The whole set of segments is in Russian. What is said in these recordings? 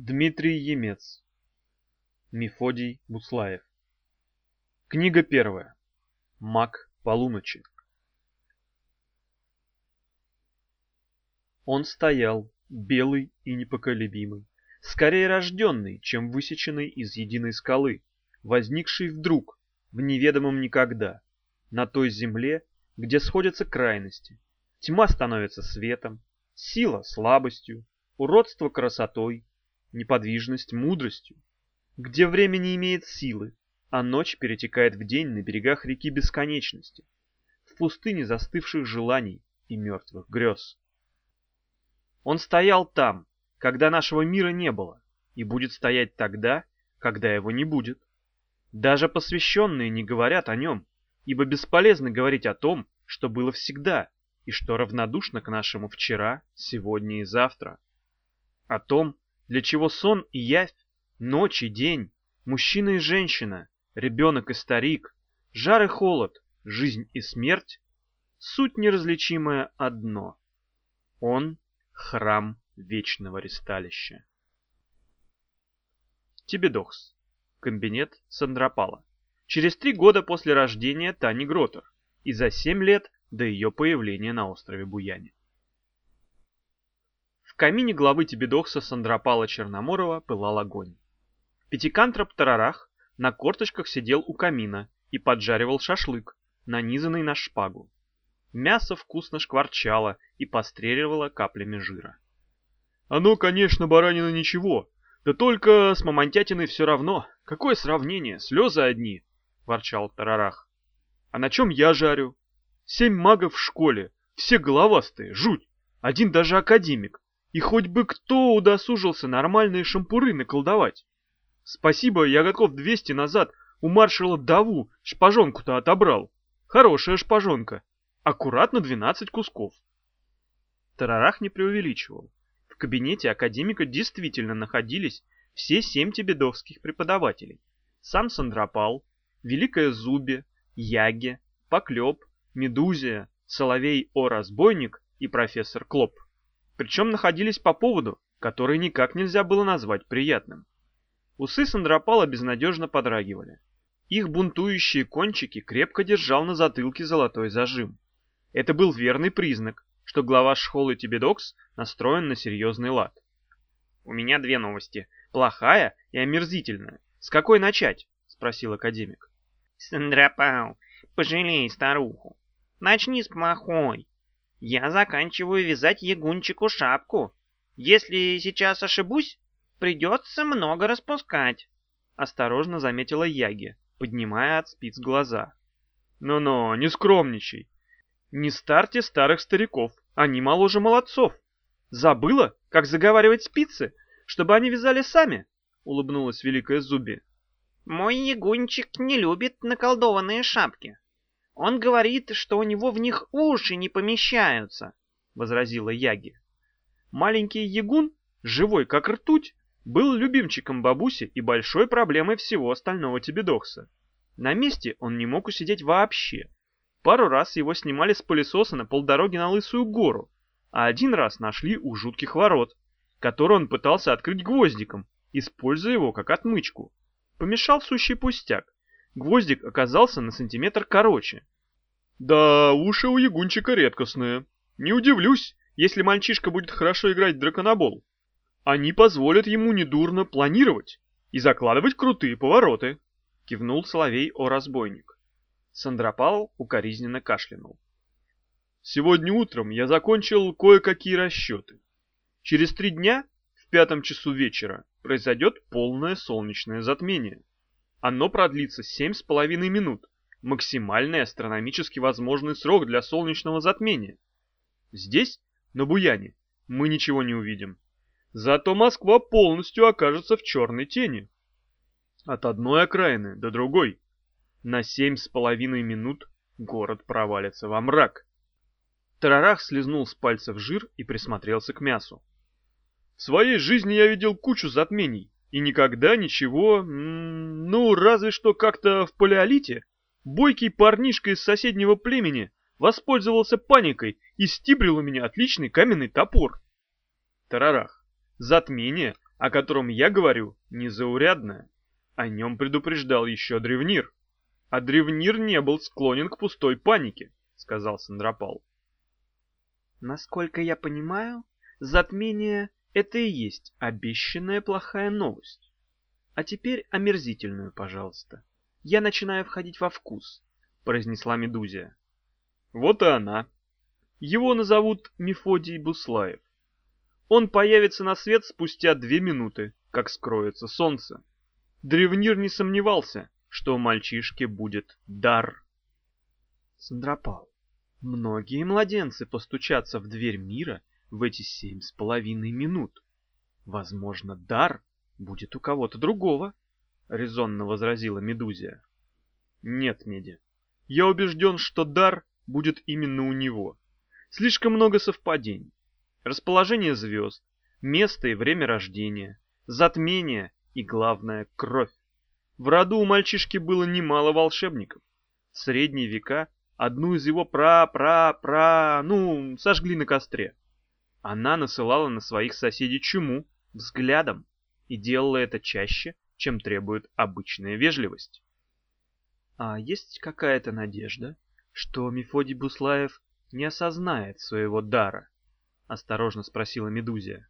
Дмитрий Емец. Мефодий Буслаев. Книга первая. Маг полуночи. Он стоял, белый и непоколебимый, скорее рожденный, чем высеченный из единой скалы, возникший вдруг, в неведомом никогда, на той земле, где сходятся крайности. Тьма становится светом, сила слабостью, уродство красотой, неподвижность мудростью, где время не имеет силы, а ночь перетекает в день на берегах реки бесконечности, в пустыне застывших желаний и мертвых грез. Он стоял там, когда нашего мира не было, и будет стоять тогда, когда его не будет. Даже посвященные не говорят о нем, ибо бесполезно говорить о том, что было всегда, и что равнодушно к нашему вчера, сегодня и завтра. О том, для чего сон и явь, ночь и день, мужчина и женщина, ребенок и старик, жар и холод, жизнь и смерть, суть неразличимая одно. Он — храм вечного ресталища. Тибедокс. Комбинет Сандропала. Через три года после рождения Тани Гротер и за семь лет до ее появления на острове Буяне камине главы Тибидокса Сандропала Черноморова пылал огонь. Пятикантроп Тарарах на корточках сидел у камина и поджаривал шашлык, нанизанный на шпагу. Мясо вкусно шкварчало и постреливало каплями жира. «Оно, конечно, баранина ничего, да только с мамонтятиной все равно. Какое сравнение, слезы одни!» — ворчал Тарарах. «А на чем я жарю? Семь магов в школе, все головастые, жуть, один даже академик. И хоть бы кто удосужился нормальные шампуры наколдовать. Спасибо, я годков 200 назад у маршала Даву шпажонку-то отобрал. Хорошая шпажонка. Аккуратно 12 кусков. Тарарах не преувеличивал. В кабинете академика действительно находились все семь тебедовских преподавателей. Сам Сандропал, Великая Зубе, Яге, Поклеп, Медузия, Соловей О-разбойник и профессор Клоп причем находились по поводу, который никак нельзя было назвать приятным. Усы Сандропала безнадежно подрагивали. Их бунтующие кончики крепко держал на затылке золотой зажим. Это был верный признак, что глава школы Тибедокс настроен на серьезный лад. «У меня две новости. Плохая и омерзительная. С какой начать?» — спросил академик. «Сандропал, пожалей старуху. Начни с плохой. Я заканчиваю вязать ягунчику шапку. Если сейчас ошибусь, придется много распускать. Осторожно заметила Яги, поднимая от спиц глаза. «Ну-ну, не скромничай. Не старьте старых стариков, они моложе молодцов. Забыла, как заговаривать спицы, чтобы они вязали сами?» Улыбнулась великая Зуби. «Мой ягунчик не любит наколдованные шапки», он говорит, что у него в них уши не помещаются, — возразила Яги. Маленький ягун, живой как ртуть, был любимчиком бабуси и большой проблемой всего остального Тебедокса. На месте он не мог усидеть вообще. Пару раз его снимали с пылесоса на полдороги на Лысую гору, а один раз нашли у жутких ворот, который он пытался открыть гвоздиком, используя его как отмычку. Помешал сущий пустяк. Гвоздик оказался на сантиметр короче. Да, уши у ягунчика редкостные. Не удивлюсь, если мальчишка будет хорошо играть в драконобол. Они позволят ему недурно планировать и закладывать крутые повороты, кивнул Соловей о разбойник. Сандропал укоризненно кашлянул. Сегодня утром я закончил кое-какие расчеты. Через три дня, в пятом часу вечера, произойдет полное солнечное затмение. Оно продлится семь с половиной минут. Максимальный астрономически возможный срок для солнечного затмения. Здесь, на Буяне, мы ничего не увидим. Зато Москва полностью окажется в черной тени. От одной окраины до другой. На семь с половиной минут город провалится во мрак. Тарарах слезнул с пальцев жир и присмотрелся к мясу. В своей жизни я видел кучу затмений, и никогда ничего, ну, разве что как-то в палеолите, бойкий парнишка из соседнего племени воспользовался паникой и стибрил у меня отличный каменный топор. Тарарах. Затмение о котором я говорю, незаурядное. О нем предупреждал еще Древнир. А Древнир не был склонен к пустой панике, сказал Сандропал. Насколько я понимаю, затмение — это и есть обещанная плохая новость. А теперь омерзительную, пожалуйста. Я начинаю входить во вкус, произнесла Медузия. Вот и она. Его назовут Мефодий Буслаев. Он появится на свет спустя две минуты, как скроется солнце. Древнир не сомневался, что у мальчишки будет дар. Сандропал, многие младенцы постучатся в дверь мира в эти семь с половиной минут. Возможно, дар будет у кого-то другого, — резонно возразила Медузия. Нет, Меди, я убежден, что дар будет именно у него. Слишком много совпадений. Расположение звезд, место и время рождения, затмение и, главное, кровь. В роду у мальчишки было немало волшебников. В средние века одну из его пра-пра-пра, ну, сожгли на костре. Она насылала на своих соседей чуму взглядом и делала это чаще, чем требует обычная вежливость. А есть какая-то надежда, что Мефодий Буслаев не осознает своего дара? Осторожно спросила Медузия.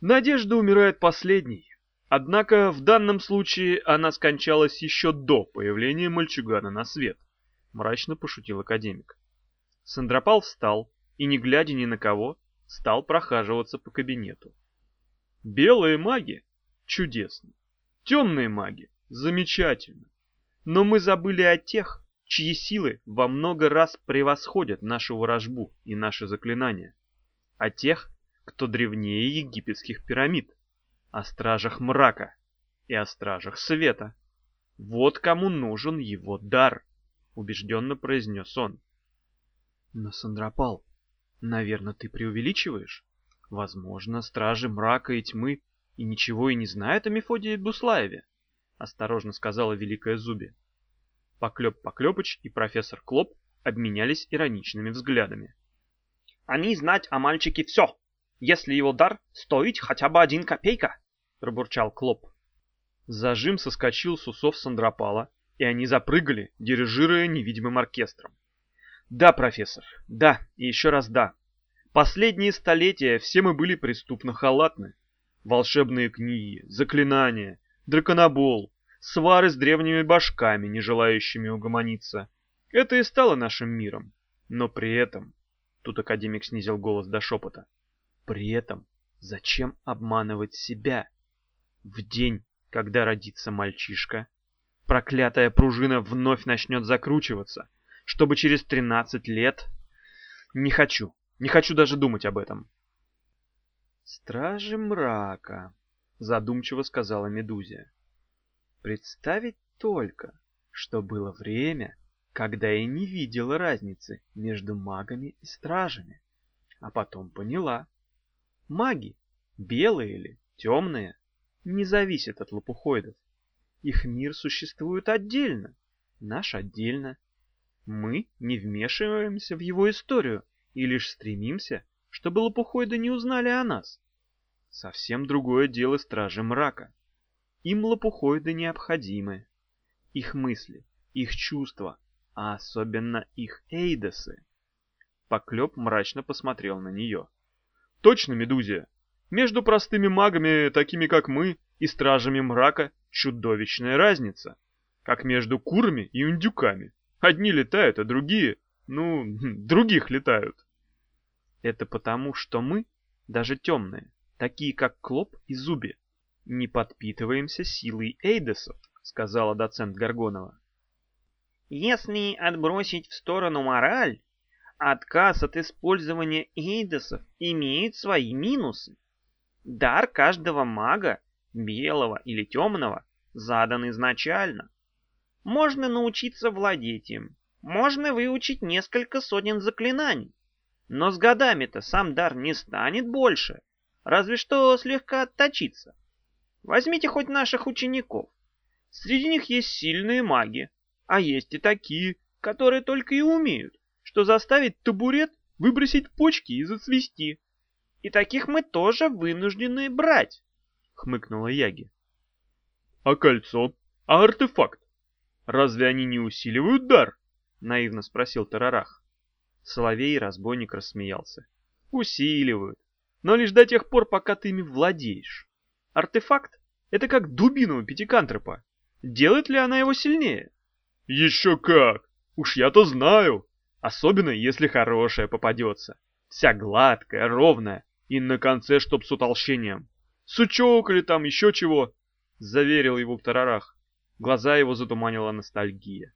Надежда умирает последней. Однако в данном случае она скончалась еще до появления мальчугана на свет, мрачно пошутил академик. Сандропал встал и, не глядя ни на кого, стал прохаживаться по кабинету. Белые маги? Чудесно. Темные маги? Замечательно. Но мы забыли о тех, чьи силы во много раз превосходят нашу ворожбу и наши заклинания. О тех, кто древнее египетских пирамид. О стражах мрака и о стражах света. Вот кому нужен его дар, убежденно произнес он. Но, Сандропал, наверное, ты преувеличиваешь? Возможно, стражи мрака и тьмы и ничего и не знают о Мефодии Буслаеве, осторожно сказала Великая Зуби. Поклеп Поклепыч и профессор Клоп обменялись ироничными взглядами. «Они знать о мальчике все, если его дар стоит хотя бы один копейка», — пробурчал Клоп. Зажим соскочил с усов Сандропала, и они запрыгали, дирижируя невидимым оркестром. «Да, профессор, да, и еще раз да. Последние столетия все мы были преступно халатны. Волшебные книги, заклинания, драконобол, свары с древними башками, не желающими угомониться. Это и стало нашим миром. Но при этом... Тут академик снизил голос до шепота. При этом зачем обманывать себя? В день, когда родится мальчишка, проклятая пружина вновь начнет закручиваться, чтобы через 13 лет... Не хочу. Не хочу даже думать об этом. «Стражи мрака», — задумчиво сказала Медузия. «Представить только, что было время, когда я не видела разницы между магами и стражами, а потом поняла. Маги, белые или темные, не зависят от лопухоидов. Их мир существует отдельно, наш отдельно. Мы не вмешиваемся в его историю, и лишь стремимся, чтобы лопухоиды не узнали о нас. Совсем другое дело стражи мрака. Им лопухоиды необходимы. Их мысли, их чувства, а особенно их эйдосы. Поклеп мрачно посмотрел на нее. Точно, Медузия. Между простыми магами, такими как мы, и стражами мрака чудовищная разница. Как между курами и индюками. Одни летают, а другие ну, других летают. Это потому, что мы, даже темные, такие как Клоп и Зуби, не подпитываемся силой Эйдесов, сказала доцент Гаргонова. Если отбросить в сторону мораль, отказ от использования эйдосов имеет свои минусы. Дар каждого мага, белого или темного, задан изначально. Можно научиться владеть им, можно выучить несколько сотен заклинаний. Но с годами-то сам дар не станет больше, разве что слегка отточится. Возьмите хоть наших учеников. Среди них есть сильные маги, а есть и такие, которые только и умеют, что заставить табурет выбросить почки и зацвести. И таких мы тоже вынуждены брать. хмыкнула Яги. А кольцо? А артефакт? Разве они не усиливают дар? Наивно спросил Тарарах. Соловей разбойник рассмеялся. Усиливают. Но лишь до тех пор, пока ты ими владеешь. Артефакт — это как дубина у пятикантропа. Делает ли она его сильнее? Еще как! Уж я-то знаю. Особенно, если хорошая попадется. Вся гладкая, ровная. И на конце, чтоб с утолщением. Сучок или там еще чего. Заверил его в тарарах. Глаза его затуманила ностальгия.